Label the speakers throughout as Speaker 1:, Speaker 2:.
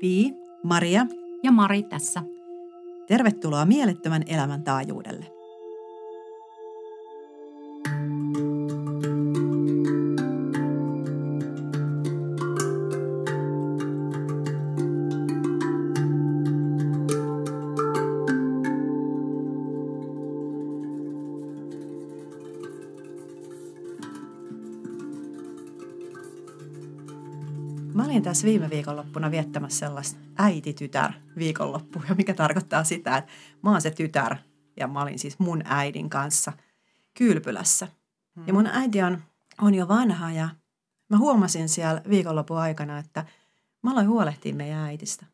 Speaker 1: Pii, Maria
Speaker 2: ja Mari tässä.
Speaker 1: Tervetuloa mielettömän elämän taajuudelle. Tässä viime viikonloppuna viettämässä sellaista äiti-tytär viikonloppua, mikä tarkoittaa sitä, että mä oon se tytär ja mä olin siis mun äidin kanssa kylpylässä. Hmm. Ja mun äiti on, on jo vanha ja mä huomasin siellä viikonlopun aikana, että mä aloin huolehtia meidän äitistä.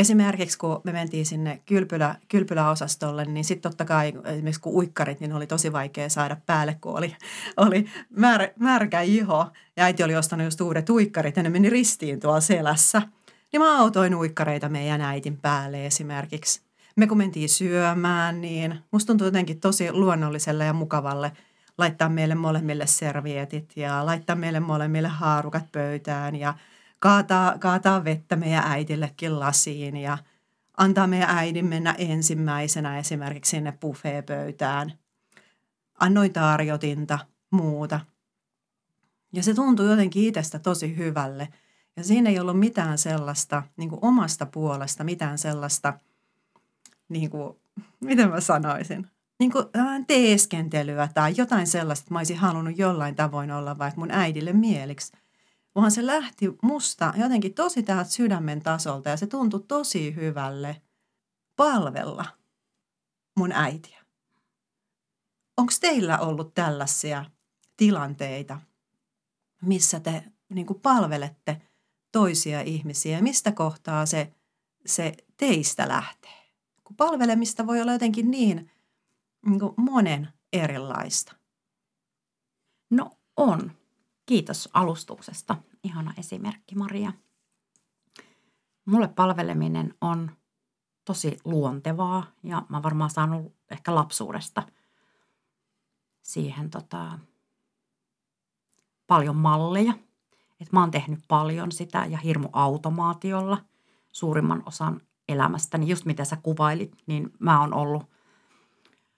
Speaker 1: Esimerkiksi kun me mentiin sinne kylpylä, kylpyläosastolle, niin sitten totta kai esimerkiksi kun uikkarit, niin oli tosi vaikea saada päälle, kun oli, oli mär, märkä iho. Ja äiti oli ostanut just uudet uikkarit ja ne meni ristiin tuolla selässä. Niin mä autoin uikkareita meidän äitin päälle esimerkiksi. Me kun mentiin syömään, niin musta tuntui jotenkin tosi luonnolliselle ja mukavalle laittaa meille molemmille servietit ja laittaa meille molemmille haarukat pöytään ja – kaataa, kaataa vettä meidän äitillekin lasiin ja antaa meidän äidin mennä ensimmäisenä esimerkiksi sinne buffeepöytään. Annoin tarjotinta, muuta. Ja se tuntui jotenkin itsestä tosi hyvälle. Ja siinä ei ollut mitään sellaista niin omasta puolesta, mitään sellaista, niin kuin, miten mä sanoisin, niin kuin teeskentelyä tai jotain sellaista, että mä olisin halunnut jollain tavoin olla vaikka mun äidille mieliksi vaan se lähti musta jotenkin tosi täältä sydämen tasolta ja se tuntui tosi hyvälle palvella mun äitiä. Onko teillä ollut tällaisia tilanteita, missä te niin palvelette toisia ihmisiä? Mistä kohtaa se, se teistä lähtee? Kun palvelemista voi olla jotenkin niin, niin monen erilaista.
Speaker 2: No on. Kiitos alustuksesta. Ihana esimerkki, Maria. Mulle palveleminen on tosi luontevaa ja mä varmaan saanut ehkä lapsuudesta siihen tota, paljon malleja. Et mä oon tehnyt paljon sitä ja hirmu automaatiolla suurimman osan elämästäni. Just mitä sä kuvailit, niin mä oon ollut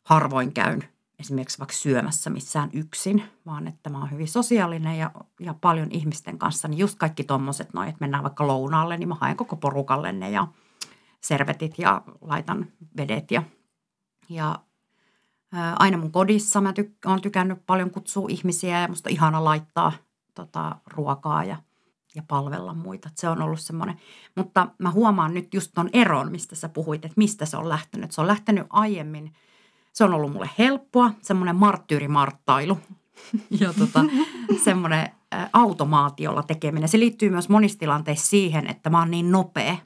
Speaker 2: harvoin käyn esimerkiksi vaikka syömässä missään yksin, vaan että mä oon hyvin sosiaalinen ja, ja paljon ihmisten kanssa, niin just kaikki tommoset noin, että mennään vaikka lounaalle, niin mä haen koko porukalle ne ja servetit ja laitan vedet ja, ja ää, aina mun kodissa mä tyk- oon tykännyt paljon kutsua ihmisiä ja musta ihana laittaa tota, ruokaa ja, ja palvella muita. Et se on ollut semmoinen, mutta mä huomaan nyt just ton eron, mistä sä puhuit, että mistä se on lähtenyt. Se on lähtenyt aiemmin – se on ollut mulle helppoa, semmoinen marttyyrimarttailu ja tota, semmoinen automaatiolla tekeminen. Se liittyy myös monissa tilanteissa siihen, että mä oon niin nopea.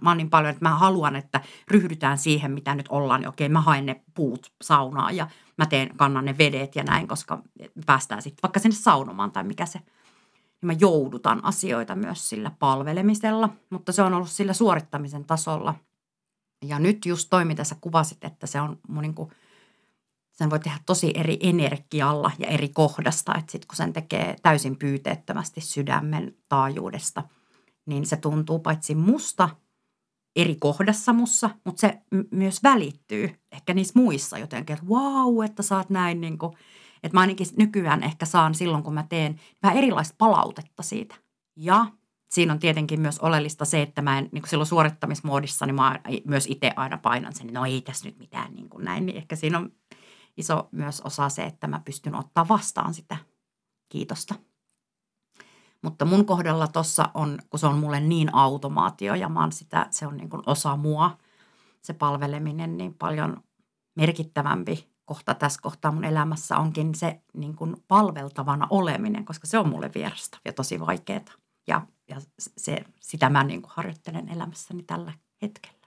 Speaker 2: Mä oon niin paljon, että mä haluan, että ryhdytään siihen, mitä nyt ollaan. Ja okei, mä haen ne puut saunaan ja mä teen, kannan ne vedet ja näin, koska päästään sitten vaikka sinne saunomaan tai mikä se. Ja mä joudutan asioita myös sillä palvelemisella, mutta se on ollut sillä suorittamisen tasolla. Ja nyt just toi, mitä sä kuvasit, että se on mun niin kuin – sen voi tehdä tosi eri energialla ja eri kohdasta. Että sitten kun sen tekee täysin pyyteettömästi sydämen taajuudesta, niin se tuntuu paitsi musta eri kohdassa mussa, mutta se m- myös välittyy ehkä niissä muissa jotenkin, että wow, että oot näin niin kuin, että mä ainakin nykyään ehkä saan silloin, kun mä teen vähän erilaista palautetta siitä. Ja siinä on tietenkin myös oleellista se, että mä en niin silloin suorittamismoodissa, niin mä myös itse aina painan sen, no ei tässä nyt mitään niin kuin näin, niin ehkä siinä on iso myös osa se, että mä pystyn ottaa vastaan sitä kiitosta. Mutta mun kohdalla tossa on, kun se on mulle niin automaatio ja mä oon sitä, se on niin kuin osa mua, se palveleminen, niin paljon merkittävämpi kohta tässä kohtaa mun elämässä onkin se niin kuin palveltavana oleminen, koska se on mulle vierasta ja tosi vaikeaa. Ja, ja se, sitä mä niin kuin harjoittelen elämässäni tällä hetkellä.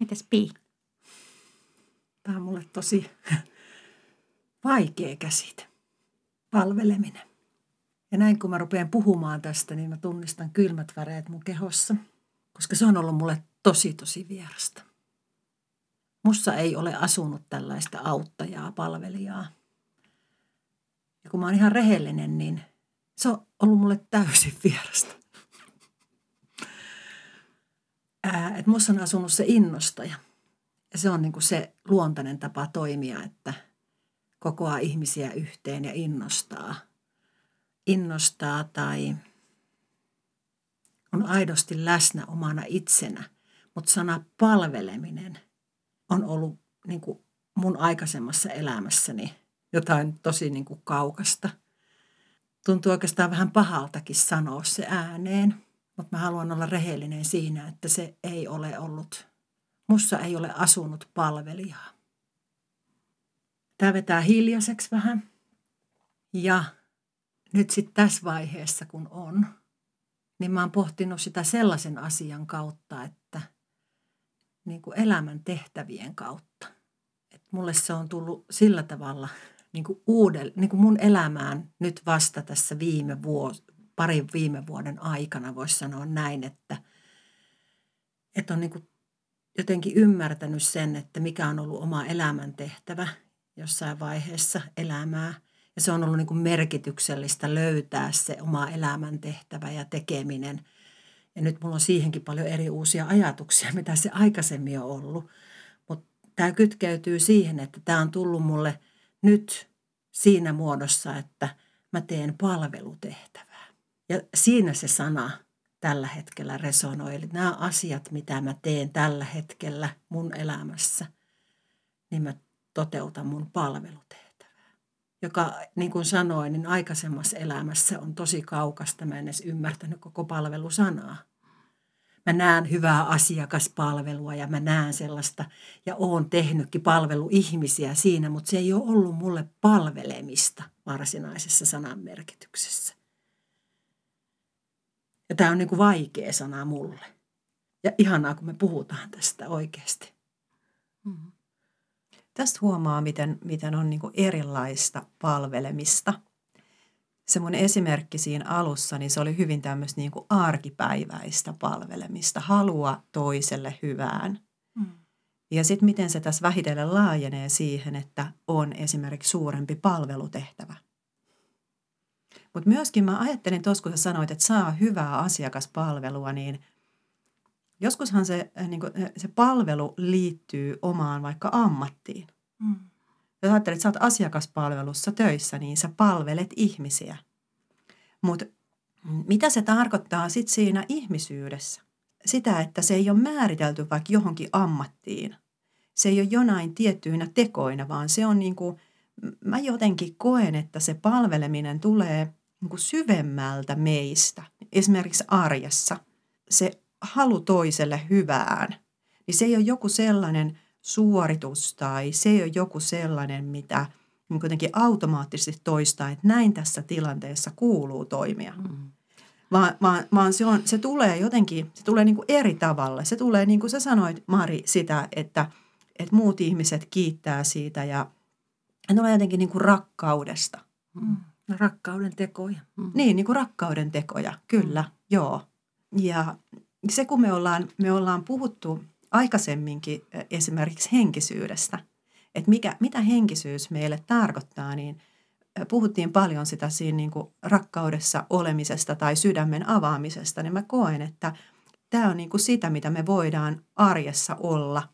Speaker 2: Mites Pii?
Speaker 3: Tämä on mulle tosi vaikea käsite, palveleminen. Ja näin kun mä rupean puhumaan tästä, niin mä tunnistan kylmät väreet mun kehossa, koska se on ollut mulle tosi tosi vierasta. Mussa ei ole asunut tällaista auttajaa, palvelijaa. Ja kun mä oon ihan rehellinen, niin se on ollut mulle täysin vierasta. ää, että minussa on asunut se innostaja. Ja se on niin kuin se luontainen tapa toimia, että kokoaa ihmisiä yhteen ja innostaa. Innostaa tai on aidosti läsnä omana itsenä. Mutta sana palveleminen on ollut niin kuin mun aikaisemmassa elämässäni jotain tosi niin kuin kaukasta. Tuntuu oikeastaan vähän pahaltakin sanoa se ääneen, mutta mä haluan olla rehellinen siinä, että se ei ole ollut, mussa ei ole asunut palvelijaa. Tämä vetää hiljaiseksi vähän. Ja nyt sitten tässä vaiheessa, kun on, niin mä oon pohtinut sitä sellaisen asian kautta, että niin kuin elämän tehtävien kautta. Et mulle se on tullut sillä tavalla niin kuin uudelle, niin kuin mun elämään nyt vasta tässä viime vuosi, parin viime vuoden aikana voisi sanoa näin, että, että on niin kuin jotenkin ymmärtänyt sen, että mikä on ollut oma elämäntehtävä jossain vaiheessa elämää. Ja se on ollut niin kuin merkityksellistä löytää se oma elämäntehtävä ja tekeminen. Ja nyt mulla on siihenkin paljon eri uusia ajatuksia, mitä se aikaisemmin on ollut. Mutta tämä kytkeytyy siihen, että tämä on tullut mulle nyt siinä muodossa, että mä teen palvelutehtävää. Ja siinä se sana tällä hetkellä resonoi. Eli nämä asiat, mitä mä teen tällä hetkellä mun elämässä, niin mä toteutan mun palvelutehtävää. Joka, niin kuin sanoin, niin aikaisemmassa elämässä on tosi kaukasta. Mä en edes ymmärtänyt koko palvelusanaa. Mä näen hyvää asiakaspalvelua ja mä näen sellaista ja oon tehnytkin palveluihmisiä siinä, mutta se ei ole ollut mulle palvelemista varsinaisessa sanan merkityksessä. Ja tämä on niin kuin vaikea sana mulle. Ja ihanaa, kun me puhutaan tästä oikeasti.
Speaker 1: Mm. Tästä huomaa, miten, miten on niin erilaista palvelemista. Se mun esimerkki siinä alussa, niin se oli hyvin tämmöistä niin arkipäiväistä palvelemista, halua toiselle hyvään. Mm. Ja sitten miten se tässä vähitellen laajenee siihen, että on esimerkiksi suurempi palvelutehtävä. Mutta myöskin mä ajattelin tuossa, kun sä sanoit, että saa hyvää asiakaspalvelua, niin joskushan se, äh, niin kuin, äh, se palvelu liittyy omaan vaikka ammattiin. Mm. Jos ajattelet, että sä oot asiakaspalvelussa töissä, niin sä palvelet ihmisiä. Mutta mitä se tarkoittaa sitten siinä ihmisyydessä? Sitä, että se ei ole määritelty vaikka johonkin ammattiin. Se ei ole jonain tiettyinä tekoina, vaan se on niin kuin, mä jotenkin koen, että se palveleminen tulee niin kuin syvemmältä meistä, esimerkiksi arjessa, se halu toiselle hyvään, niin se ei ole joku sellainen suoritus tai se ei ole joku sellainen, mitä niin kuitenkin automaattisesti toistaa, että näin tässä tilanteessa kuuluu toimia. Mm. Vaan, vaan, vaan se, on, se tulee jotenkin, se tulee niin kuin eri tavalla. Se tulee niin kuin sä sanoit, Mari, sitä, että, että muut ihmiset kiittää siitä ja ne tulee jotenkin niin kuin rakkaudesta.
Speaker 3: Mm. No, rakkauden tekoja.
Speaker 1: Mm. Niin, niin kuin rakkauden tekoja, kyllä, mm. joo. Ja se, kun me ollaan, me ollaan puhuttu aikaisemminkin esimerkiksi henkisyydestä, että mikä, mitä henkisyys meille tarkoittaa, niin puhuttiin paljon sitä siinä niin kuin rakkaudessa olemisesta tai sydämen avaamisesta, niin mä koen, että tämä on niin kuin sitä, mitä me voidaan arjessa olla,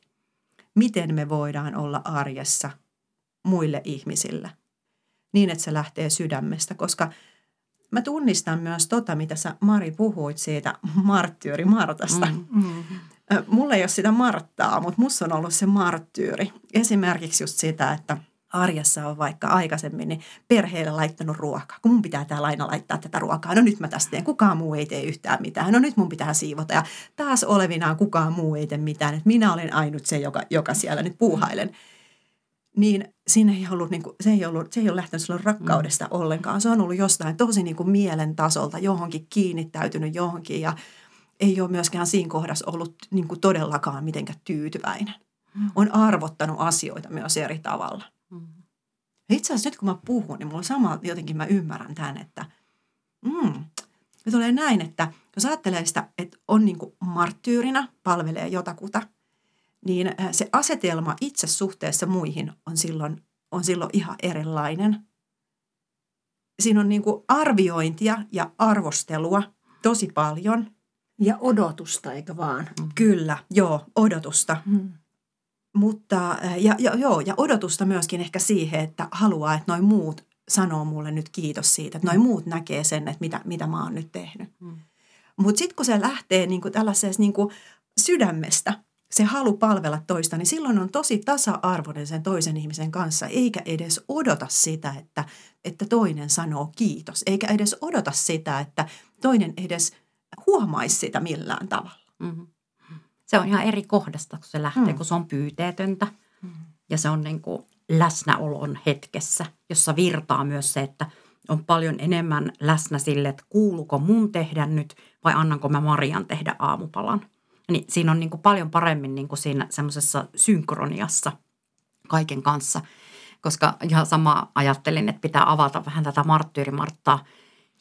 Speaker 1: miten me voidaan olla arjessa muille ihmisille – niin, että se lähtee sydämestä, koska mä tunnistan myös tota, mitä sä Mari puhuit siitä marttyyri Martasta. Mm, mm. Mulla ei ole sitä Marttaa, mutta musta on ollut se marttyyri. Esimerkiksi just sitä, että arjessa on vaikka aikaisemmin niin perheelle laittanut ruokaa. Kun mun pitää täällä aina laittaa tätä ruokaa, no nyt mä tästä teen, kukaan muu ei tee yhtään mitään. No nyt mun pitää siivota ja taas olevinaan kukaan muu ei tee mitään. Että minä olen ainut se, joka, joka siellä nyt puuhailen. Mm niin siinä ei ollut, niin kuin, se, ei ollut, se ei ole lähtenyt silloin rakkaudesta mm. ollenkaan. Se on ollut jostain tosi niin kuin mielen tasolta johonkin kiinnittäytynyt johonkin ja ei ole myöskään siinä kohdassa ollut niin kuin todellakaan mitenkään tyytyväinen. Mm. On arvottanut asioita myös eri tavalla. Mm. Itse asiassa nyt kun mä puhun, niin mulla sama jotenkin mä ymmärrän tämän, että mm, nyt tulee näin, että jos ajattelee sitä, että on niin kuin marttyyrinä, palvelee jotakuta – niin äh, se asetelma itse suhteessa muihin on silloin, on silloin ihan erilainen. Siinä on niin kuin arviointia ja arvostelua tosi paljon.
Speaker 3: Ja odotusta, eikä vaan?
Speaker 1: Kyllä, joo, odotusta.
Speaker 3: Mm.
Speaker 1: Mutta, äh, ja, ja, joo, ja odotusta myöskin ehkä siihen, että haluaa, että noin muut sanoo mulle nyt kiitos siitä, että noin muut näkee sen, että mitä, mitä mä oon nyt tehnyt.
Speaker 2: Mm.
Speaker 1: Mutta sitten kun se lähtee niin kuin tällaisesta niin kuin sydämestä, se halu palvella toista, niin silloin on tosi tasa-arvoinen sen toisen ihmisen kanssa, eikä edes odota sitä, että, että toinen sanoo kiitos, eikä edes odota sitä, että toinen edes huomaisi sitä millään tavalla.
Speaker 2: Mm. Se on ihan eri kohdasta, kun se lähtee,
Speaker 1: Mm.
Speaker 2: kun se on pyyteetöntä
Speaker 3: Mm.
Speaker 2: ja se on niin kuin läsnäolon hetkessä, jossa virtaa myös se, että on paljon enemmän läsnä sille, että kuuluuko mun tehdä nyt vai annanko mä Marian tehdä aamupalan. Niin siinä on niin kuin paljon paremmin niin kuin siinä semmoisessa synkroniassa kaiken kanssa, koska ihan sama ajattelin, että pitää avata vähän tätä marttyyrimarttaa,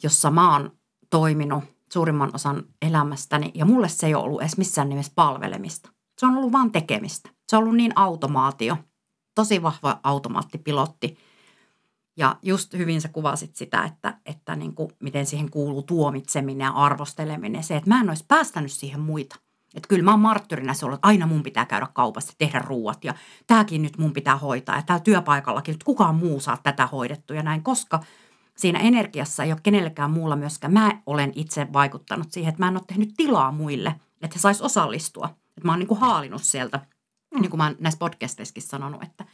Speaker 2: jossa mä oon toiminut suurimman osan elämästäni ja mulle se ei ole ollut edes missään nimessä palvelemista. Se on ollut vaan tekemistä. Se on ollut niin automaatio, tosi vahva automaattipilotti. Ja just hyvin sä kuvasit sitä, että, että niin kuin, miten siihen kuuluu tuomitseminen ja arvosteleminen. Se, että mä en olisi päästänyt siihen muita. Että kyllä mä oon marttyrina se ollut, että aina mun pitää käydä kaupassa tehdä ruuat ja tääkin nyt mun pitää hoitaa ja täällä työpaikallakin nyt kukaan muu saa tätä hoidettua ja näin, koska siinä energiassa ei ole kenellekään muulla myöskään. Mä olen itse vaikuttanut siihen, että mä en ole tehnyt tilaa muille, että he sais osallistua. Että mä oon niin kuin haalinut sieltä, mm. niin kuin mä oon näissä podcasteissakin sanonut, että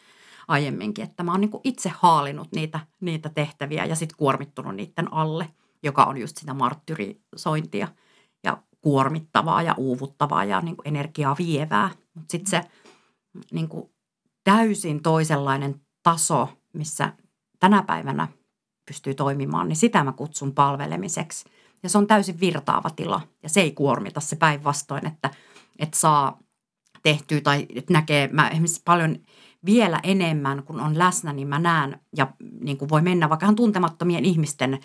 Speaker 2: aiemminkin, että mä oon niin kuin itse haalinut niitä, niitä tehtäviä ja sitten kuormittunut niiden alle, joka on just sitä marttyrisointia kuormittavaa ja uuvuttavaa ja niin kuin energiaa vievää. Mutta sitten se niin kuin täysin toisenlainen taso, missä tänä päivänä pystyy toimimaan, niin sitä mä kutsun palvelemiseksi. Ja se on täysin virtaava tila ja se ei kuormita se päinvastoin, että, että saa tehtyä tai että näkee, mä esimerkiksi paljon vielä enemmän, kun on läsnä, niin mä näen ja niin kuin voi mennä vaikka tuntemattomien ihmisten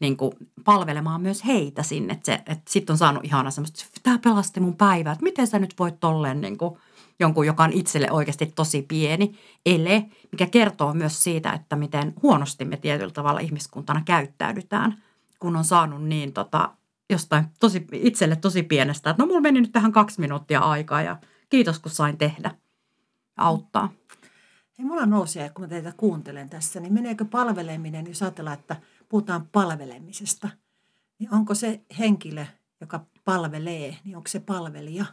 Speaker 2: niin kuin palvelemaan myös heitä sinne. Että, että sitten on saanut ihana semmoista, että tämä pelasti mun päivää, että miten sä nyt voit tolleen niin kuin jonkun, joka on itselle oikeasti tosi pieni ele, mikä kertoo myös siitä, että miten huonosti me tietyllä tavalla ihmiskuntana käyttäydytään, kun on saanut niin tota, jostain tosi, itselle tosi pienestä, että no mulla meni nyt tähän kaksi minuuttia aikaa ja kiitos kun sain tehdä auttaa.
Speaker 3: Hei, mulla nousi, kun mä teitä kuuntelen tässä, niin meneekö palveleminen, jos ajatellaan, että puhutaan palvelemisesta, niin onko se henkilö, joka palvelee, niin onko se palvelija?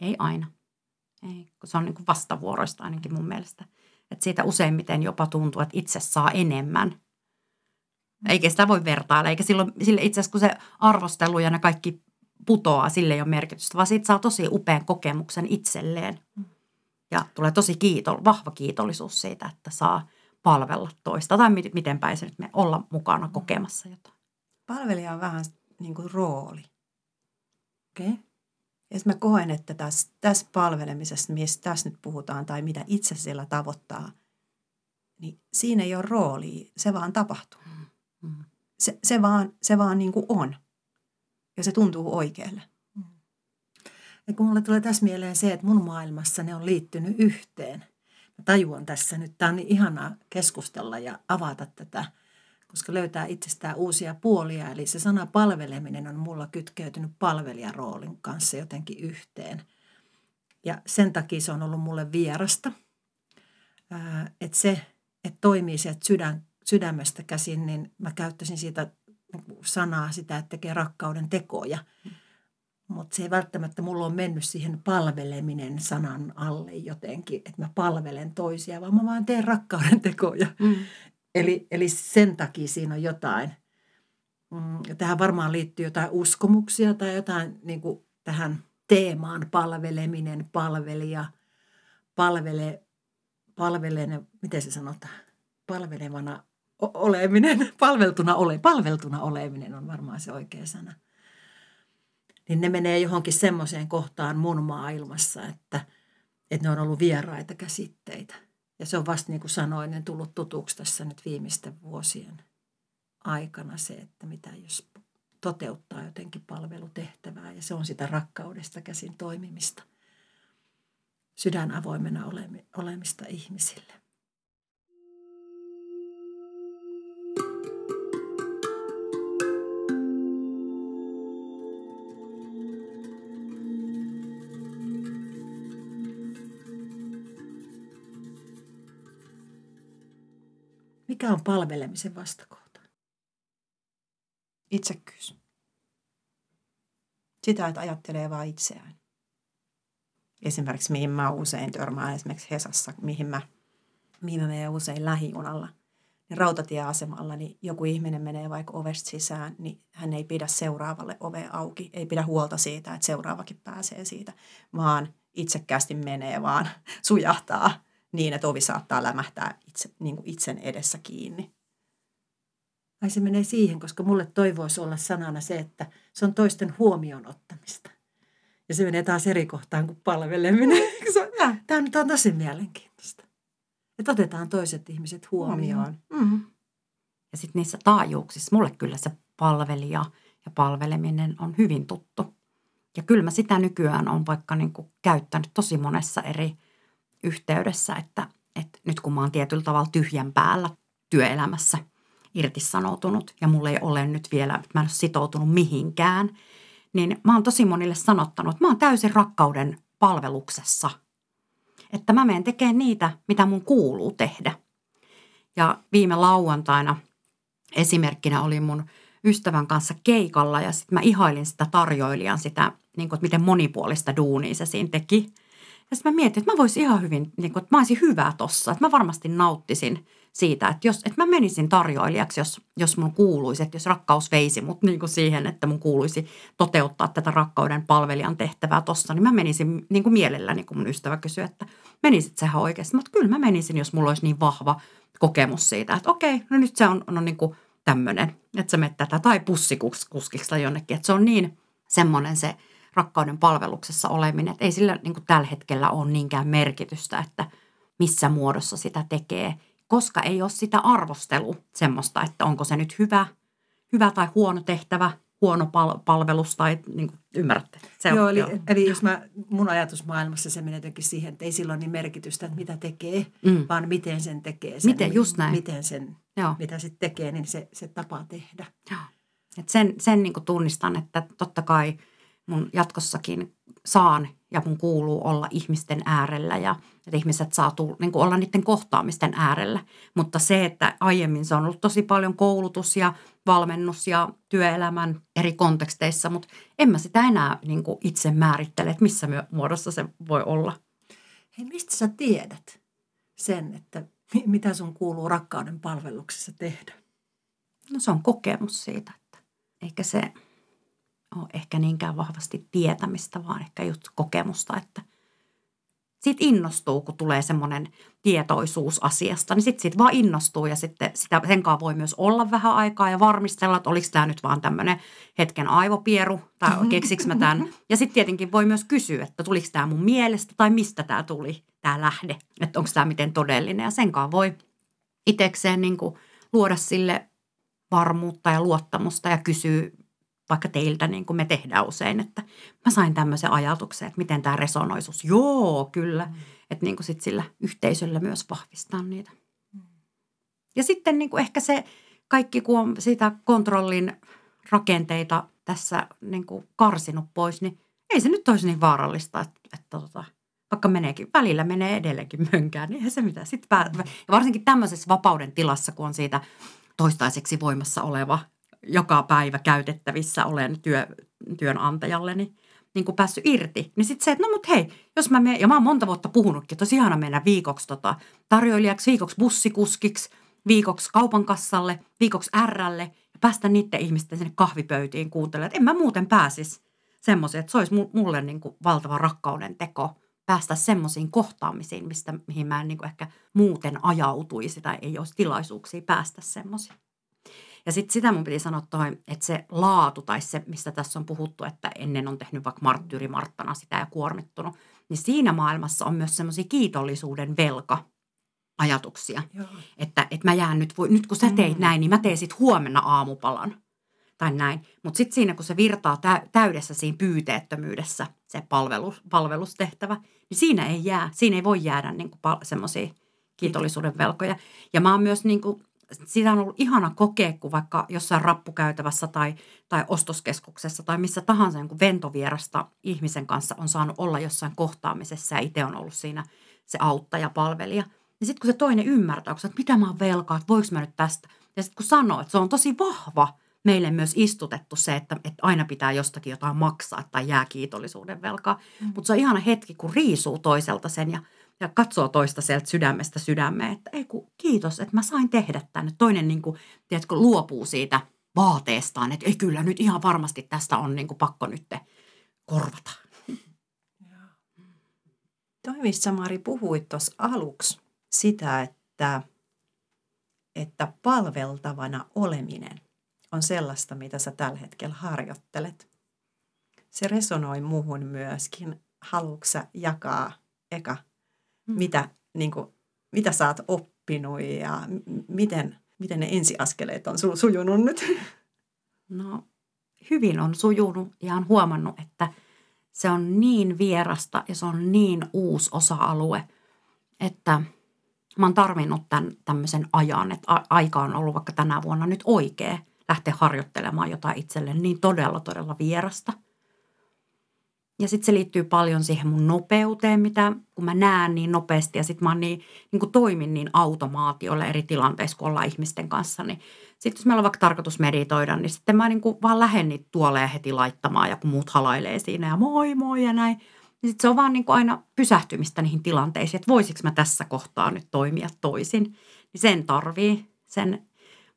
Speaker 2: Ei aina. Ei, kun se on niin kuin vastavuoroista ainakin mun mielestä. Että siitä useimmiten jopa tuntuu, että itse saa enemmän. Eikä sitä voi vertailla, eikä silloin, sille itse asiassa kun se arvostelu ja ne kaikki putoaa, sille ei ole merkitystä, vaan siitä saa tosi upean kokemuksen itselleen. Ja tulee tosi kiito, vahva kiitollisuus siitä, että saa palvella toista tai miten, päin se nyt me olla mukana kokemassa jotain.
Speaker 1: Palvelija on vähän niin kuin rooli.
Speaker 3: Okei. Okay.
Speaker 1: Ja mä koen, että tässä, tässä palvelemisessa, mistä tässä nyt puhutaan tai mitä itse siellä tavoittaa, niin siinä ei ole roolia, se vaan tapahtuu.
Speaker 2: Mm.
Speaker 1: Se, se vaan, se vaan niin kuin on ja se tuntuu oikealle.
Speaker 3: Ja kun mulle tulee tässä mieleen se, että mun maailmassa ne on liittynyt yhteen. Tajuan tässä nyt, tämä on niin ihanaa keskustella ja avata tätä, koska löytää itsestään uusia puolia. Eli se sana palveleminen on mulla kytkeytynyt palvelijaroolin kanssa jotenkin yhteen. Ja sen takia se on ollut mulle vierasta. Että se, että toimii sieltä sydän, sydämestä käsin, niin mä käyttäisin siitä sanaa sitä, että tekee rakkauden tekoja. Mutta se ei välttämättä mulla on mennyt siihen palveleminen sanan alle jotenkin, että mä palvelen toisia, vaan mä vaan teen rakkauden tekoja.
Speaker 2: Mm.
Speaker 3: Eli, eli sen takia siinä on jotain. Mm, Tähän varmaan liittyy jotain uskomuksia tai jotain niin kuin tähän teemaan palveleminen, palvelija, palvele, palvelene, miten se sanotaan, palvelevana oleminen, palveltuna, ole, palveltuna oleminen on varmaan se oikea sana. Niin ne menee johonkin semmoiseen kohtaan mun maailmassa, että, että ne on ollut vieraita käsitteitä. Ja se on vasta niin kuin sanoin, ne tullut tutuksi tässä nyt viimeisten vuosien aikana se, että mitä jos toteuttaa jotenkin palvelutehtävää ja se on sitä rakkaudesta käsin toimimista, sydän avoimena olemista ihmisille. Mikä on palvelemisen vastakohta?
Speaker 1: Itsekkyys. Sitä, että ajattelee vain itseään. Esimerkiksi mihin mä usein törmään, esimerkiksi Hesassa, mihin mä, mihin mä menen usein lähijunalla – niin rautatieasemalla, niin joku ihminen menee vaikka ovesta sisään, niin hän ei pidä seuraavalle ove auki, ei pidä huolta siitä, että seuraavakin pääsee siitä, vaan itsekkäästi menee, vaan sujahtaa niin, että ovi saattaa lämähtää itse, niin kuin itsen edessä kiinni.
Speaker 3: Ai se menee siihen, koska mulle toivoisi olla sanana se, että se on toisten huomioon ottamista. Ja se menee taas eri kohtaan kuin palveleminen. Tämä nyt on tosi mielenkiintoista. Että otetaan toiset ihmiset huomioon. Mm-hmm.
Speaker 2: Ja sitten niissä taajuuksissa, mulle kyllä se palvelija ja palveleminen on hyvin tuttu. Ja kyllä mä sitä nykyään on vaikka niin kuin käyttänyt tosi monessa eri yhteydessä, että, että nyt kun mä oon tietyllä tavalla tyhjän päällä työelämässä irtisanoutunut ja mulla ei ole nyt vielä, että mä en ole sitoutunut mihinkään, niin mä oon tosi monille sanottanut, että mä oon täysin rakkauden palveluksessa – että mä menen tekemään niitä, mitä mun kuuluu tehdä. Ja viime lauantaina esimerkkinä oli mun ystävän kanssa keikalla ja sitten mä ihailin sitä tarjoilijan, sitä, niin kuin, että miten monipuolista duunia se siinä teki. Ja sitten mä mietin, että mä voisin ihan hyvin, niin kuin, että mä olisin hyvä tossa, että mä varmasti nauttisin siitä, että, jos, että mä menisin tarjoilijaksi, jos, jos mun kuuluisi, että jos rakkaus veisi mut niin kuin siihen, että mun kuuluisi toteuttaa tätä rakkauden palvelijan tehtävää tossa, niin mä menisin niin kuin mielelläni, kun mun ystävä kysyi, että menisit sehän oikeasti. Mutta kyllä mä menisin, jos mulla olisi niin vahva kokemus siitä, että okei, no nyt se on, on niin kuin tämmöinen, että sä menet tätä tai pussikuskiksi jonnekin, että se on niin semmoinen se rakkauden palveluksessa oleminen, että ei sillä niin kuin tällä hetkellä ole niinkään merkitystä, että missä muodossa sitä tekee – koska ei ole sitä arvostelu semmoista, että onko se nyt hyvä, hyvä tai huono tehtävä, huono pal- palvelus tai niin kuin, ymmärrätte.
Speaker 3: Se joo, on, eli, joo. eli jos mä, mun ajatusmaailmassa se menee jotenkin siihen, että ei silloin niin merkitystä, että mitä tekee, mm. vaan miten sen tekee. Sen,
Speaker 2: miten, just näin.
Speaker 3: Miten sen, joo. mitä sitten tekee, niin se, se tapa tehdä.
Speaker 2: Joo. Et sen sen niin kuin tunnistan, että totta kai mun jatkossakin saan ja mun kuuluu olla ihmisten äärellä ja että ihmiset saa tulla, niin olla niiden kohtaamisten äärellä. Mutta se, että aiemmin se on ollut tosi paljon koulutus ja valmennus ja työelämän eri konteksteissa, mutta en mä sitä enää niin kuin itse määrittele, että missä muodossa se voi olla.
Speaker 3: Hei, mistä sä tiedät sen, että mitä sun kuuluu rakkauden palveluksessa tehdä?
Speaker 2: No se on kokemus siitä, että eikä se – ole ehkä niinkään vahvasti tietämistä, vaan ehkä just kokemusta, että siitä innostuu, kun tulee semmoinen tietoisuus asiasta, niin sitten siitä vaan innostuu ja sitten sitä, sen kanssa voi myös olla vähän aikaa ja varmistella, että oliko tämä nyt vaan tämmöinen hetken aivopieru tai keksikö mä tämän. Ja sitten tietenkin voi myös kysyä, että tuliko tämä mun mielestä tai mistä tämä tuli, tämä lähde, että onko tämä miten todellinen ja sen kanssa voi itsekseen niin luoda sille varmuutta ja luottamusta ja kysyä vaikka teiltä, niin kuin me tehdään usein, että mä sain tämmöisen ajatuksen, että miten tämä resonoisuus. Joo, kyllä. Mm. Että niin kuin sit sillä yhteisöllä myös vahvistaa niitä. Mm. Ja sitten niin kuin ehkä se kaikki, kun on sitä kontrollin rakenteita tässä niin kuin karsinut pois, niin ei se nyt olisi niin vaarallista, että, että tota, vaikka meneekin, välillä menee edelleenkin mönkään, niin eihän se mitä. Sitten pää, ja varsinkin tämmöisessä vapauden tilassa, kun on siitä toistaiseksi voimassa oleva joka päivä käytettävissä olen työ, työnantajalleni niin kuin päässyt irti. Niin sitten se, että no mut hei, jos mä menen, ja mä oon monta vuotta puhunutkin, olisi ihana mennä viikoksi tota, tarjoilijaksi, viikoksi bussikuskiksi, viikoksi kaupan kassalle, viikoksi Rlle ja päästä niiden ihmisten sinne kahvipöytiin kuuntelemaan. Että en mä muuten pääsisi semmoisia, että se olisi mulle niin kuin valtava rakkauden teko päästä semmoisiin kohtaamisiin, mistä, mihin mä en niin kuin ehkä muuten ajautuisi tai ei olisi tilaisuuksia päästä semmoisiin. Ja sitten sitä mun piti sanoa toi, että se laatu tai se, mistä tässä on puhuttu, että ennen on tehnyt vaikka marttyyri Marttana sitä ja kuormittunut, niin siinä maailmassa on myös semmoisia kiitollisuuden velka ajatuksia. Joo. Että, että mä jään nyt, voi, nyt kun sä teit mm. näin, niin mä teen sitten huomenna aamupalan tai näin. Mutta sitten siinä, kun se virtaa täydessä siinä pyyteettömyydessä, se palvelus, palvelustehtävä, niin siinä ei jää, siinä ei voi jäädä niin semmoisia kiitollisuuden velkoja. Ja mä oon myös niin kuin sitä on ollut ihana kokea, kun vaikka jossain rappukäytävässä tai, tai ostoskeskuksessa tai missä tahansa niin ventovierasta ihmisen kanssa on saanut olla jossain kohtaamisessa ja itse on ollut siinä se auttaja, palvelija. Ja sitten kun se toinen ymmärtää, että mitä mä oon velkaa, että voiko mä nyt tästä. Ja sitten kun sanoo, että se on tosi vahva meille myös istutettu se, että, että aina pitää jostakin jotain maksaa tai jää kiitollisuuden velkaa. Mm. Mutta se on ihana hetki, kun riisuu toiselta sen ja, ja katsoo toista sieltä sydämestä sydämeen, että ei kun kiitos, että mä sain tehdä tämän. Toinen niin kuin, tiedätkö, luopuu siitä vaateestaan, että ei kyllä nyt ihan varmasti tästä on niin kuin pakko nyt korvata.
Speaker 1: Toi, mistä Mari puhuit tuossa aluksi, sitä, että, että palveltavana oleminen on sellaista, mitä sä tällä hetkellä harjoittelet. Se resonoi muuhun myöskin. Haluatko jakaa eka, mm. mitä, niin kuin, mitä sä oot oppinut ja miten, miten ne ensiaskeleet on sujunut nyt?
Speaker 2: No hyvin on sujunut ja on huomannut, että se on niin vierasta ja se on niin uusi osa-alue, että mä oon tarvinnut tämän tämmöisen ajan, että aika on ollut vaikka tänä vuonna nyt oikea lähteä harjoittelemaan jotain itselle niin todella, todella vierasta – ja sitten se liittyy paljon siihen mun nopeuteen, mitä kun mä näen niin nopeasti ja sitten mä niin, niin kuin toimin niin automaatiolla eri tilanteissa, kun ollaan ihmisten kanssa. Niin sitten jos meillä on vaikka tarkoitus meditoida, niin sitten mä niin kuin vaan lähden niitä tuoleja heti laittamaan ja kun muut halailee siinä ja moi moi ja näin. Niin sitten se on vaan niin kuin aina pysähtymistä niihin tilanteisiin, että voisiko mä tässä kohtaa nyt toimia toisin. Niin sen tarvii, sen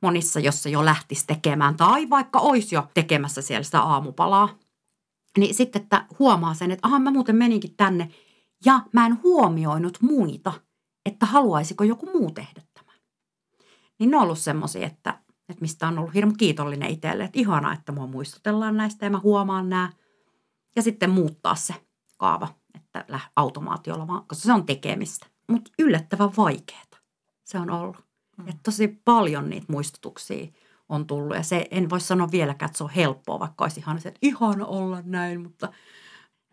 Speaker 2: monissa, jossa jo lähtisi tekemään tai vaikka olisi jo tekemässä siellä sitä aamupalaa – niin sitten, että huomaa sen, että aha, mä muuten meninkin tänne ja mä en huomioinut muita, että haluaisiko joku muu tehdä tämän. Niin ne on ollut semmoisia, että, että mistä on ollut hirmu kiitollinen itselle, että ihanaa, että mua muistutellaan näistä ja mä huomaan nämä. Ja sitten muuttaa se kaava, että automaatiolla vaan, koska se on tekemistä. Mutta yllättävän vaikeaa se on ollut. Mm. Että tosi paljon niitä muistutuksia on tullut. Ja se en voi sanoa vieläkään, että se on helppoa, vaikka olisi ihan se, että ihana olla näin, mutta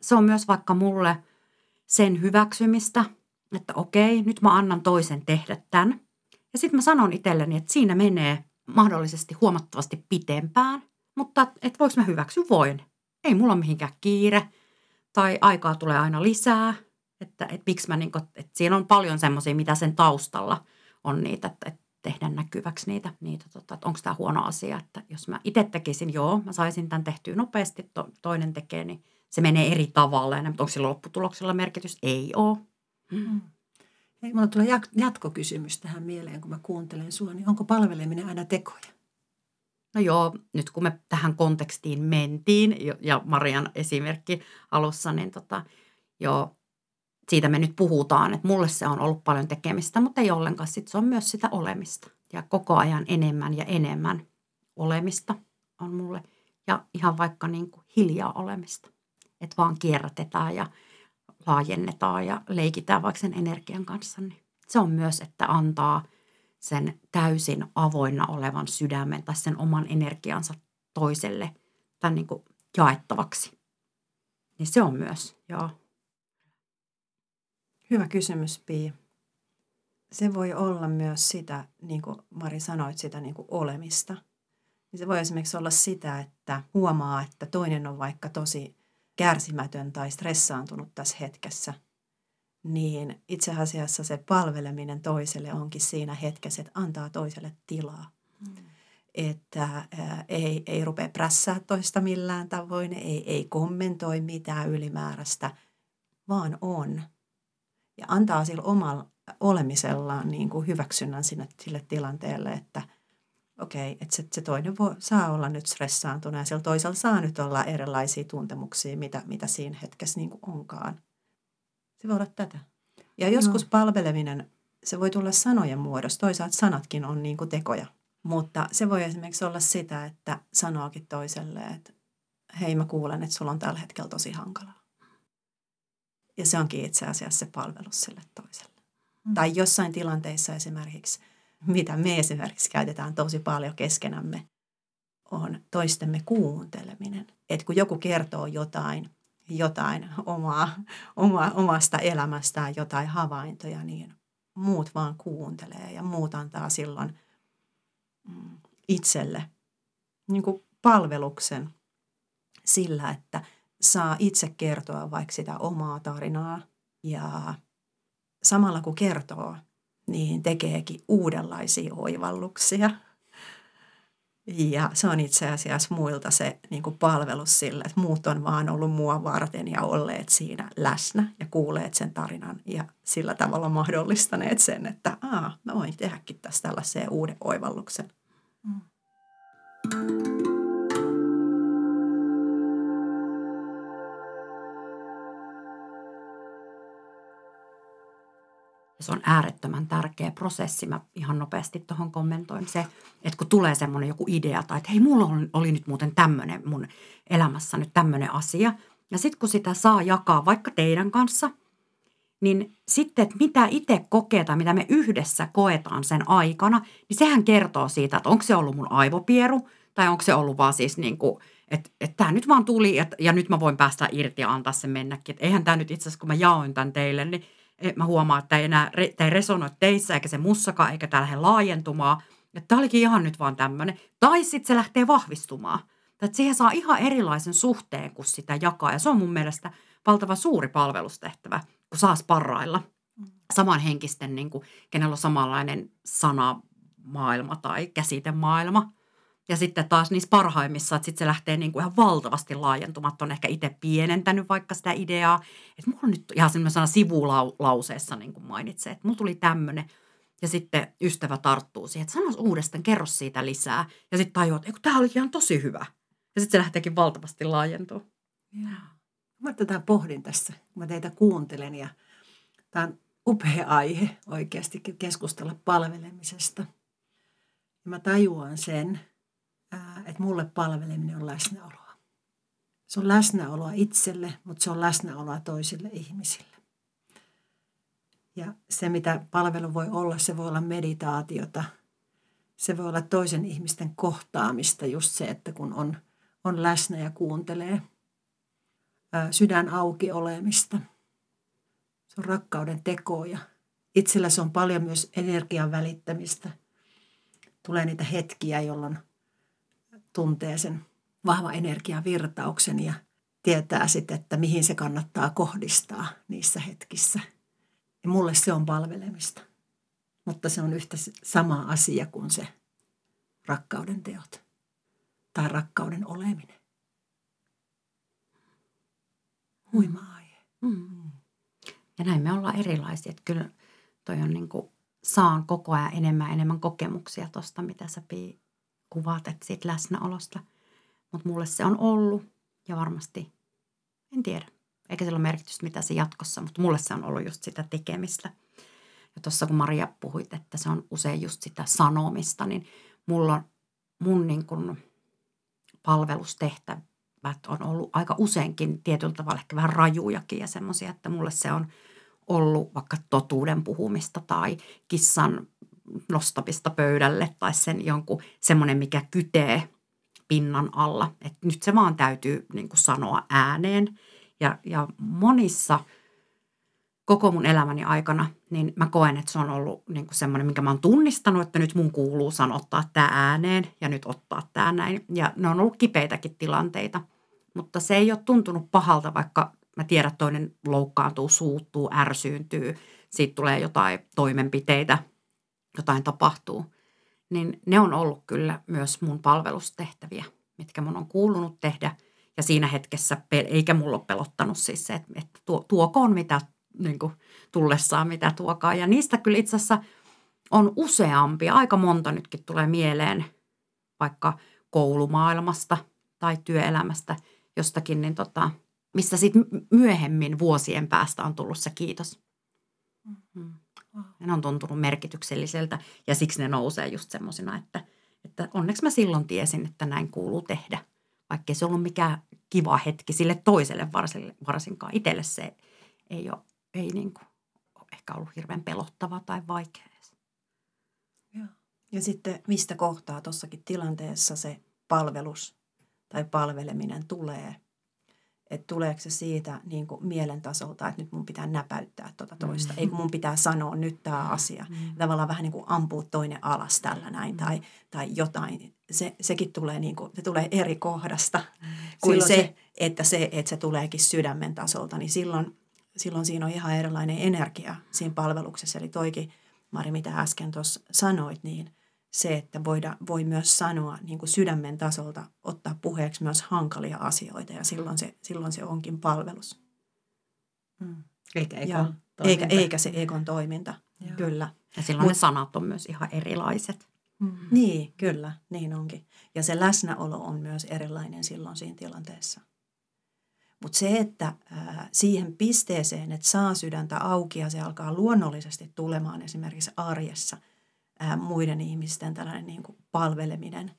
Speaker 2: se on myös vaikka mulle sen hyväksymistä, että okei, nyt mä annan toisen tehdä tämän. Ja sitten mä sanon itselleni, että siinä menee mahdollisesti huomattavasti pitempään, mutta että voiko mä hyväksyä, voin. Ei mulla ole mihinkään kiire tai aikaa tulee aina lisää, että, että miksi mä niin kuin, että siinä on paljon semmoisia, mitä sen taustalla on niitä, että, että tehdä näkyväksi niitä, niitä tota, että onko tämä huono asia. Että jos mä itse tekisin, joo, mä saisin tämän tehtyä nopeasti, to, toinen tekee, niin se menee eri tavalla. Mutta onko sillä lopputuloksella merkitys? Ei ole. Mm.
Speaker 3: Ei, mulla tulee jatkokysymys tähän mieleen, kun mä kuuntelen sua, niin onko palveleminen aina tekoja?
Speaker 2: No joo, nyt kun me tähän kontekstiin mentiin, ja Marian esimerkki alussa, niin tota, joo, siitä me nyt puhutaan, että mulle se on ollut paljon tekemistä, mutta ei ollenkaan. Sitten se on myös sitä olemista ja koko ajan enemmän ja enemmän olemista on mulle. Ja ihan vaikka niin kuin hiljaa olemista, että vaan kierrätetään ja laajennetaan ja leikitään vaikka sen energian kanssa. Niin se on myös, että antaa sen täysin avoinna olevan sydämen tai sen oman energiansa toiselle tai niin kuin jaettavaksi. Niin se on myös, joo.
Speaker 1: Hyvä kysymys, Pii. Se voi olla myös sitä, niin kuin Mari sanoit, sitä niin kuin olemista. Niin se voi esimerkiksi olla sitä, että huomaa, että toinen on vaikka tosi kärsimätön tai stressaantunut tässä hetkessä. Niin itse asiassa se palveleminen toiselle onkin siinä hetkessä, että antaa toiselle tilaa. Mm. Että ää, ei, ei rupea prässää toista millään tavoin, ei, ei kommentoi mitään ylimääräistä, vaan on – ja antaa sillä omalla olemisellaan niin kuin hyväksynnän sinne, sille tilanteelle, että okei, okay, että se, se toinen voi, saa olla nyt stressaantunut ja sillä toisella saa nyt olla erilaisia tuntemuksia, mitä, mitä siinä hetkessä niin kuin onkaan. Se voi olla tätä. Ja joskus no. palveleminen, se voi tulla sanojen muodossa. Toisaalta sanatkin on niin kuin tekoja. Mutta se voi esimerkiksi olla sitä, että sanookin toiselle, että hei mä kuulen, että sulla on tällä hetkellä tosi hankalaa. Ja se onkin itse asiassa se palvelus sille toiselle. Mm. Tai jossain tilanteissa esimerkiksi, mitä me esimerkiksi käytetään tosi paljon keskenämme, on toistemme kuunteleminen. Että kun joku kertoo jotain, jotain omaa, oma, omasta elämästään, jotain havaintoja, niin muut vaan kuuntelee ja muut antaa silloin mm, itselle niin kuin palveluksen sillä, että – saa itse kertoa vaikka sitä omaa tarinaa ja samalla kun kertoo, niin tekeekin uudenlaisia oivalluksia. Ja se on itse asiassa muilta se niin kuin palvelus sille, että muut on vaan ollut mua varten ja olleet siinä läsnä ja kuulleet sen tarinan ja sillä tavalla mahdollistaneet sen, että aa, mä voin tehdäkin tästä tällaisen uuden oivalluksen. Mm.
Speaker 2: Se on äärettömän tärkeä prosessi. Mä ihan nopeasti tuohon kommentoin se, että kun tulee semmoinen joku idea tai että hei, mulla oli, nyt muuten tämmöinen mun elämässä nyt tämmöinen asia. Ja sitten kun sitä saa jakaa vaikka teidän kanssa, niin sitten, että mitä itse kokee tai mitä me yhdessä koetaan sen aikana, niin sehän kertoo siitä, että onko se ollut mun aivopieru tai onko se ollut vaan siis niin kuin, että, että tämä nyt vaan tuli ja, ja nyt mä voin päästä irti ja antaa sen mennäkin. Että eihän tämä nyt itse asiassa, kun mä jaoin tämän teille, niin mä huomaan, että ei enää tämä ei resonoi teissä eikä se mussakaan eikä tämä lähde laajentumaan. Että tämä olikin ihan nyt vaan tämmöinen. Tai sitten se lähtee vahvistumaan. Että siihen saa ihan erilaisen suhteen, kun sitä jakaa. Ja se on mun mielestä valtava suuri palvelustehtävä, kun saa sparrailla samanhenkisten, niin kuin, kenellä on samanlainen sanamaailma tai käsitemaailma. Ja sitten taas niissä parhaimmissa, että sitten se lähtee niin kuin ihan valtavasti laajentumaan. On ehkä itse pienentänyt vaikka sitä ideaa. Että mulla on nyt ihan semmoisena sivulauseessa niin kuin mainitsee, että mulla tuli tämmöinen. Ja sitten ystävä tarttuu siihen, että sanois uudestaan, kerro siitä lisää. Ja sitten tajuat, että tämä oli ihan tosi hyvä. Ja sitten se lähteekin valtavasti laajentua.
Speaker 3: Mä tätä pohdin tässä, kun mä teitä kuuntelen. Ja tämä on upea aihe oikeasti keskustella palvelemisesta. Ja mä tajuan sen, että mulle palveleminen on läsnäoloa. Se on läsnäoloa itselle, mutta se on läsnäoloa toisille ihmisille. Ja se, mitä palvelu voi olla, se voi olla meditaatiota. Se voi olla toisen ihmisten kohtaamista, just se, että kun on, on läsnä ja kuuntelee. Sydän auki olemista. Se on rakkauden tekoja. Itsellä se on paljon myös energian välittämistä. Tulee niitä hetkiä, jolloin tuntee sen vahva energiavirtauksen ja tietää sitten, että mihin se kannattaa kohdistaa niissä hetkissä. Ja mulle se on palvelemista. Mutta se on yhtä sama asia kuin se rakkauden teot tai rakkauden oleminen. Huima aihe. Mm.
Speaker 2: Ja näin me ollaan erilaisia. Että kyllä toi on niin kuin, saan koko ajan enemmän enemmän kokemuksia tuosta, mitä sä Pii kuvat, että siitä läsnäolosta. Mutta mulle se on ollut ja varmasti, en tiedä, eikä sillä ole merkitystä mitä se jatkossa, mutta mulle se on ollut just sitä tekemistä. Ja tuossa kun Maria puhuit, että se on usein just sitä sanomista, niin mulla on mun niin kuin palvelustehtävät on ollut aika useinkin tietyllä tavalla ehkä vähän rajujakin ja semmoisia, että mulle se on ollut vaikka totuuden puhumista tai kissan nostamista pöydälle tai sen jonkun semmoinen, mikä kytee pinnan alla. Että nyt se vaan täytyy niin kuin sanoa ääneen. Ja, ja monissa koko mun elämäni aikana, niin mä koen, että se on ollut niin kuin semmoinen, minkä mä oon tunnistanut, että nyt mun kuuluu sanottaa tämä ääneen ja nyt ottaa tämä näin. Ja ne on ollut kipeitäkin tilanteita, mutta se ei ole tuntunut pahalta, vaikka mä tiedän, että toinen loukkaantuu, suuttuu, ärsyyntyy, siitä tulee jotain toimenpiteitä – jotain tapahtuu, niin ne on ollut kyllä myös mun palvelustehtäviä, mitkä mun on kuulunut tehdä. Ja siinä hetkessä, eikä mulla ole pelottanut siis se, että, että tuo, tuokoon mitä niin kuin, tullessaan, mitä tuokaa. Ja niistä kyllä itse asiassa on useampia, aika monta nytkin tulee mieleen, vaikka koulumaailmasta tai työelämästä jostakin, niin tota, missä sitten myöhemmin vuosien päästä on tullut se kiitos. Ne on tuntunut merkitykselliseltä ja siksi ne nousee just semmoisina, että, että onneksi mä silloin tiesin, että näin kuuluu tehdä. Vaikka se ollut mikään kiva hetki sille toiselle varsinkaan. Itselle se ei ole, ei niin kuin, ehkä ollut hirveän pelottava tai vaikea
Speaker 1: Ja. ja sitten mistä kohtaa tuossakin tilanteessa se palvelus tai palveleminen tulee – että tuleeko se siitä niin kuin mielen tasolta, että nyt mun pitää näpäyttää tuota toista, mm. ei kun mun pitää sanoa nyt tämä asia. Mm. Tavallaan vähän niin kuin ampua toinen alas tällä näin mm. tai, tai jotain. Se, sekin tulee, niin kuin, se tulee eri kohdasta mm. kuin se, se, että se, että se tuleekin sydämen tasolta, niin silloin, silloin siinä on ihan erilainen energia siinä palveluksessa. Eli toikin Mari, mitä äsken tuossa sanoit, niin se, että voida, voi myös sanoa niin kuin sydämen tasolta, ottaa puheeksi myös hankalia asioita ja silloin se, silloin se onkin palvelus.
Speaker 3: Mm. Eikä ekon
Speaker 1: Ja,
Speaker 3: toiminta.
Speaker 1: eikä, eikä se ekon toiminta,
Speaker 3: Joo.
Speaker 1: kyllä.
Speaker 2: Ja silloin
Speaker 1: Mut-
Speaker 2: ne sanat on myös ihan erilaiset.
Speaker 3: Mm.
Speaker 1: Niin, kyllä, niin onkin. Ja se läsnäolo on myös erilainen silloin siinä tilanteessa. Mutta se, että ää, siihen pisteeseen, että saa sydäntä auki ja se alkaa luonnollisesti tulemaan esimerkiksi arjessa ää, muiden ihmisten tällainen niin kuin palveleminen,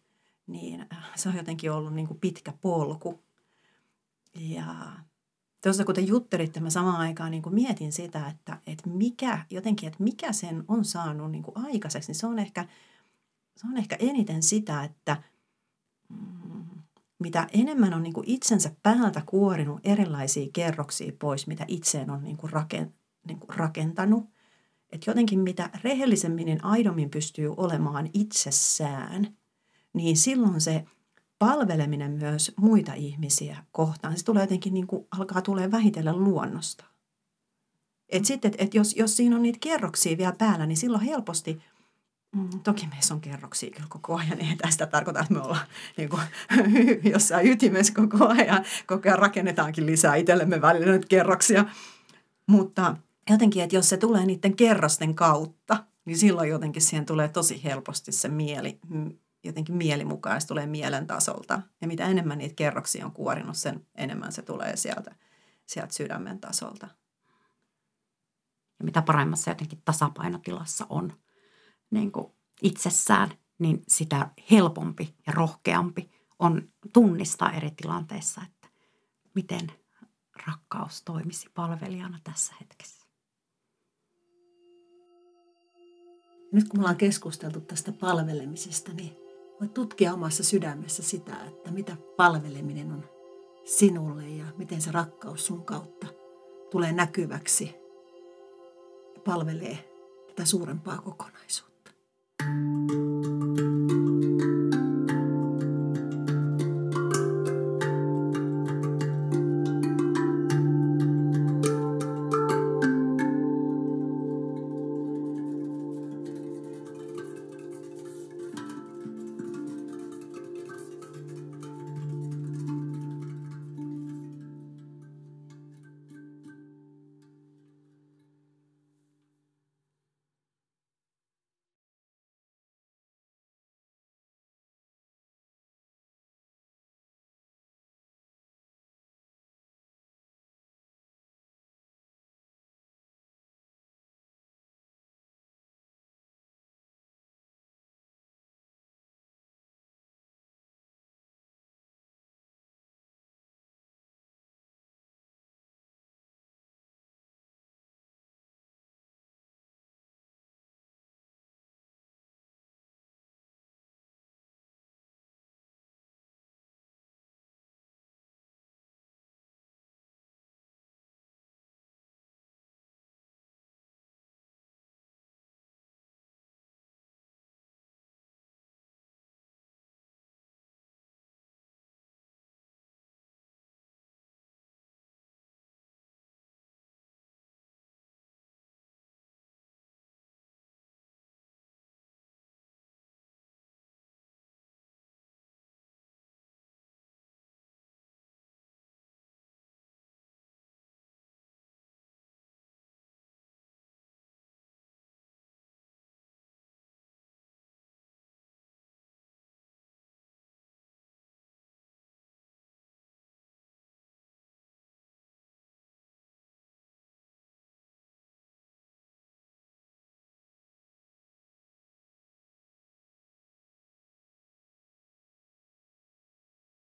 Speaker 1: niin äh, se on jotenkin ollut niin kuin pitkä polku. Ja tuossa kun te juttelitte, mä samaan aikaan niin kuin mietin sitä, että, että mikä jotenkin, että mikä sen on saanut niin kuin aikaiseksi, niin se on ehkä, se on ehkä eniten sitä, että mm, mitä enemmän on niin kuin itsensä päältä kuorinut erilaisia kerroksia pois, mitä itseen on niin kuin raken, niin kuin rakentanut, että jotenkin mitä rehellisemmin, niin aidommin pystyy olemaan itsessään, niin silloin se palveleminen myös muita ihmisiä kohtaan, se tulee jotenkin niin kuin, alkaa tulee vähitellen luonnosta. Et sitten, et, et jos, jos siinä on niitä kerroksia vielä päällä, niin silloin helposti, mm, toki meissä on kerroksia kyllä koko ajan, ei tästä tarkoita, että me ollaan niin kuin, jossain ytimessä koko ajan, koko ajan rakennetaankin lisää itsellemme välillä nyt kerroksia, mutta jotenkin, että jos se tulee niiden kerrosten kautta, niin silloin jotenkin siihen tulee tosi helposti se mieli, mm, jotenkin mieli mukaan, se tulee mielen tasolta. Ja mitä enemmän niitä kerroksia on kuorinut, sen enemmän se tulee sieltä, sieltä sydämen tasolta.
Speaker 2: Ja mitä paremmassa jotenkin tasapainotilassa on niin kuin itsessään, niin sitä helpompi ja rohkeampi on tunnistaa eri tilanteissa, että miten rakkaus toimisi palvelijana tässä hetkessä.
Speaker 3: Nyt kun me ollaan keskusteltu tästä palvelemisesta, niin voit tutkia omassa sydämessä sitä, että mitä palveleminen on sinulle ja miten se rakkaus sun kautta tulee näkyväksi ja palvelee tätä suurempaa kokonaisuutta.